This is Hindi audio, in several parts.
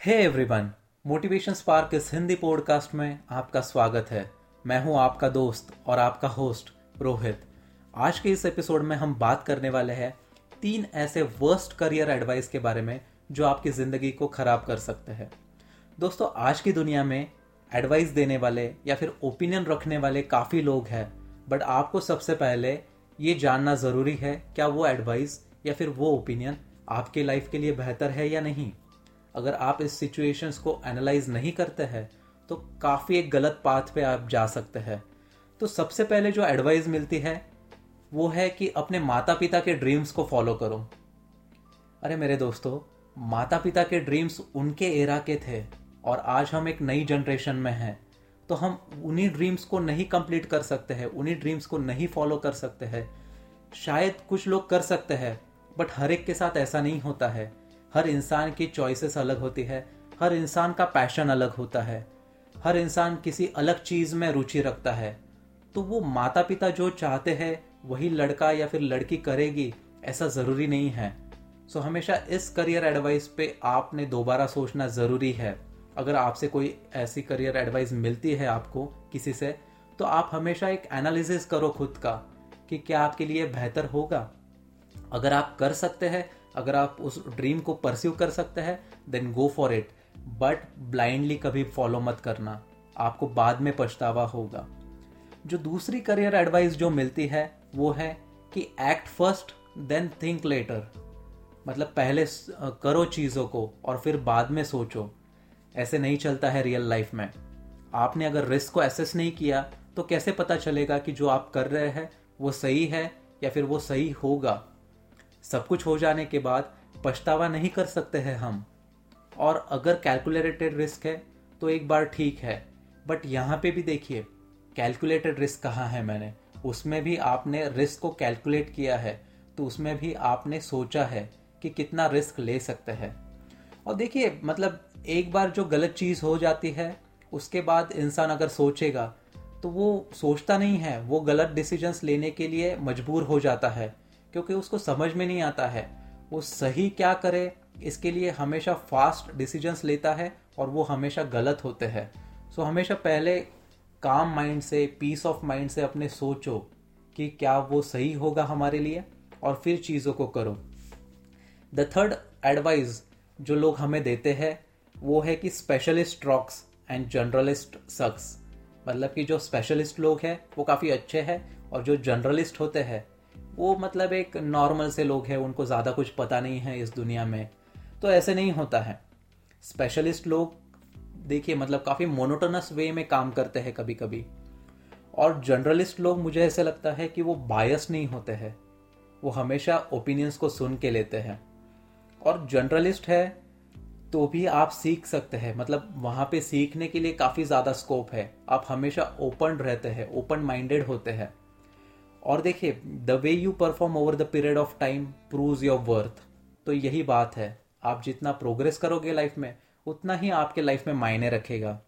हे एवरीवन मोटिवेशन स्पार्क इस हिंदी पॉडकास्ट में आपका स्वागत है। मैं हूँ आपका दोस्त और आपका होस्ट रोहित। आज के इस एपिसोड में हम बात करने वाले हैं तीन ऐसे वर्स्ट करियर एडवाइस के बारे में जो आपकी ज़िंदगी को ख़राब कर सकते हैं। दोस्तों, आज की दुनिया में एडवाइस देने वाले या फिर ओपिनियन रखने वाले काफ़ी लोग हैं बट आपको सबसे पहले ये जानना ज़रूरी है, क्या वो एडवाइस या फिर वो ओपिनियन आपके लाइफ के लिए बेहतर है या नहीं? अगर आप इस सिचुएशंस को एनालाइज नहीं करते हैं तो काफ़ी एक गलत पाथ पे आप जा सकते हैं। तो सबसे पहले जो एडवाइस मिलती है, वो है कि अपने माता पिता के ड्रीम्स को फॉलो करो। अरे मेरे दोस्तों माता पिता के ड्रीम्स उनके एरा के थे और आज हम एक नई जनरेशन में हैं। तो हम उन्हीं ड्रीम्स को नहीं कंप्लीट कर सकते हैं, उन्हीं ड्रीम्स को नहीं फॉलो कर सकते हैं। शायद कुछ लोग कर सकते हैं बट हर एक के साथ ऐसा नहीं होता है। हर इंसान की चॉइसेस अलग होती है, हर इंसान का पैशन अलग होता है, हर इंसान किसी अलग चीज़ में रुचि रखता है। तो वो माता पिता जो चाहते हैं, वही लड़का या फिर लड़की करेगी, ऐसा ज़रूरी नहीं है। सो हमेशा इस करियर एडवाइस पे आपने दोबारा सोचना ज़रूरी है। अगर आपसे कोई ऐसी करियर एडवाइस मिलती है आपको किसी से तो आप हमेशा एक एनालिसिस करो खुद का कि क्या आपके लिए बेहतर होगा। अगर आप कर सकते हैं अगर आप उस ड्रीम को परस्यू कर सकते हैं then go for it but blindly कभी फॉलो मत करना. आपको बाद में पछतावा होगा. जो दूसरी करियर एडवाइस जो मिलती है, वो है कि act first then think later मतलब पहले करो चीज़ों को और फिर बाद में सोचो. ऐसे नहीं चलता है रियल लाइफ में. आपने अगर रिस्क को एसेस नहीं किया तो कैसे पता चलेगा कि जो आप कर रहे हैं, वो सही है या फिर वो सही होगा? सब कुछ हो जाने के बाद पछतावा नहीं कर सकते हैं हम। और अगर कैलकुलेटेड रिस्क है तो एक बार ठीक है। बट यहाँ पे भी देखिए कैलकुलेटेड रिस्क कहाँ है मैंने? उसमें भी आपने रिस्क को कैलकुलेट किया है तो उसमें भी आपने सोचा है कि कितना रिस्क ले सकते हैं। और देखिए मतलब एक बार जो गलत चीज़ हो जाती है, उसके बाद इंसान अगर सोचेगा तो वो सोचता नहीं है। वो गलत डिसीजंस लेने के लिए मजबूर हो जाता है। क्योंकि उसको समझ में नहीं आता है। वो सही क्या करे, इसके लिए हमेशा फास्ट डिसीजंस लेता है और वो हमेशा गलत होते हैं। सो हमेशा पहले काम माइंड से पीस ऑफ़ माइंड से अपने सोचो कि क्या वो सही होगा हमारे लिए और फिर चीज़ों को करो। द थर्ड एडवाइस जो लोग हमें देते हैं, वो है कि specialist rocks and generalist sucks मतलब कि जो स्पेशलिस्ट लोग हैं, वो काफ़ी अच्छे हैं और जो जनरलिस्ट होते हैं वो मतलब एक नॉर्मल से लोग हैं, उनको ज़्यादा कुछ पता नहीं है इस दुनिया में। तो ऐसे नहीं होता है। स्पेशलिस्ट लोग, देखिए मतलब काफ़ी मोनोटोनस वे में काम करते हैं कभी कभी और जर्नलिस्ट लोग, मुझे ऐसे लगता है कि वो बायस नहीं होते हैं। वो हमेशा ओपिनियंस को सुन के लेते हैं। और जर्नलिस्ट है तो भी आप सीख सकते हैं। मतलब वहाँ पे सीखने के लिए काफ़ी ज़्यादा स्कोप है। आप हमेशा ओपन रहते हैं ओपन माइंडेड होते हैं। और देखिए the way you perform over the period of time prove your worth तो यही बात है। आप जितना प्रोग्रेस करोगे लाइफ में, उतना ही आपके लाइफ में मायने रखेगा।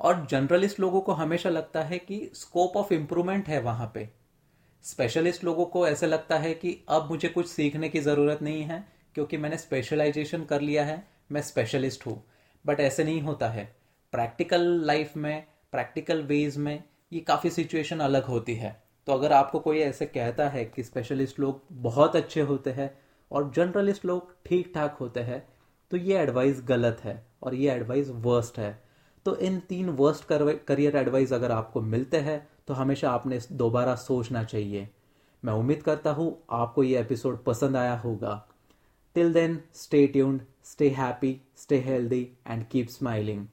और जनरलिस्ट लोगों को हमेशा लगता है कि स्कोप ऑफ़ इंप्रूवमेंट है वहाँ पे। स्पेशलिस्ट लोगों को ऐसे लगता है कि अब मुझे कुछ सीखने की ज़रूरत नहीं है, क्योंकि मैंने स्पेशलाइजेशन कर लिया है, मैं स्पेशलिस्ट हूँ। बट ऐसे नहीं होता है। प्रैक्टिकल लाइफ में प्रैक्टिकल वेज में ये काफ़ी सिचुएशन अलग होती है। तो अगर आपको कोई ऐसे कहता है कि स्पेशलिस्ट लोग बहुत अच्छे होते हैं और जनरलिस्ट लोग ठीक ठाक होते हैं तो ये एडवाइस गलत है और ये एडवाइस वर्स्ट है। तो इन तीन वर्स्ट करियर एडवाइस अगर आपको मिलते हैं तो हमेशा आपने दोबारा सोचना चाहिए। मैं उम्मीद करता हूँ आपको ये एपिसोड पसंद आया होगा। Till then stay tuned stay happy stay healthy and keep smiling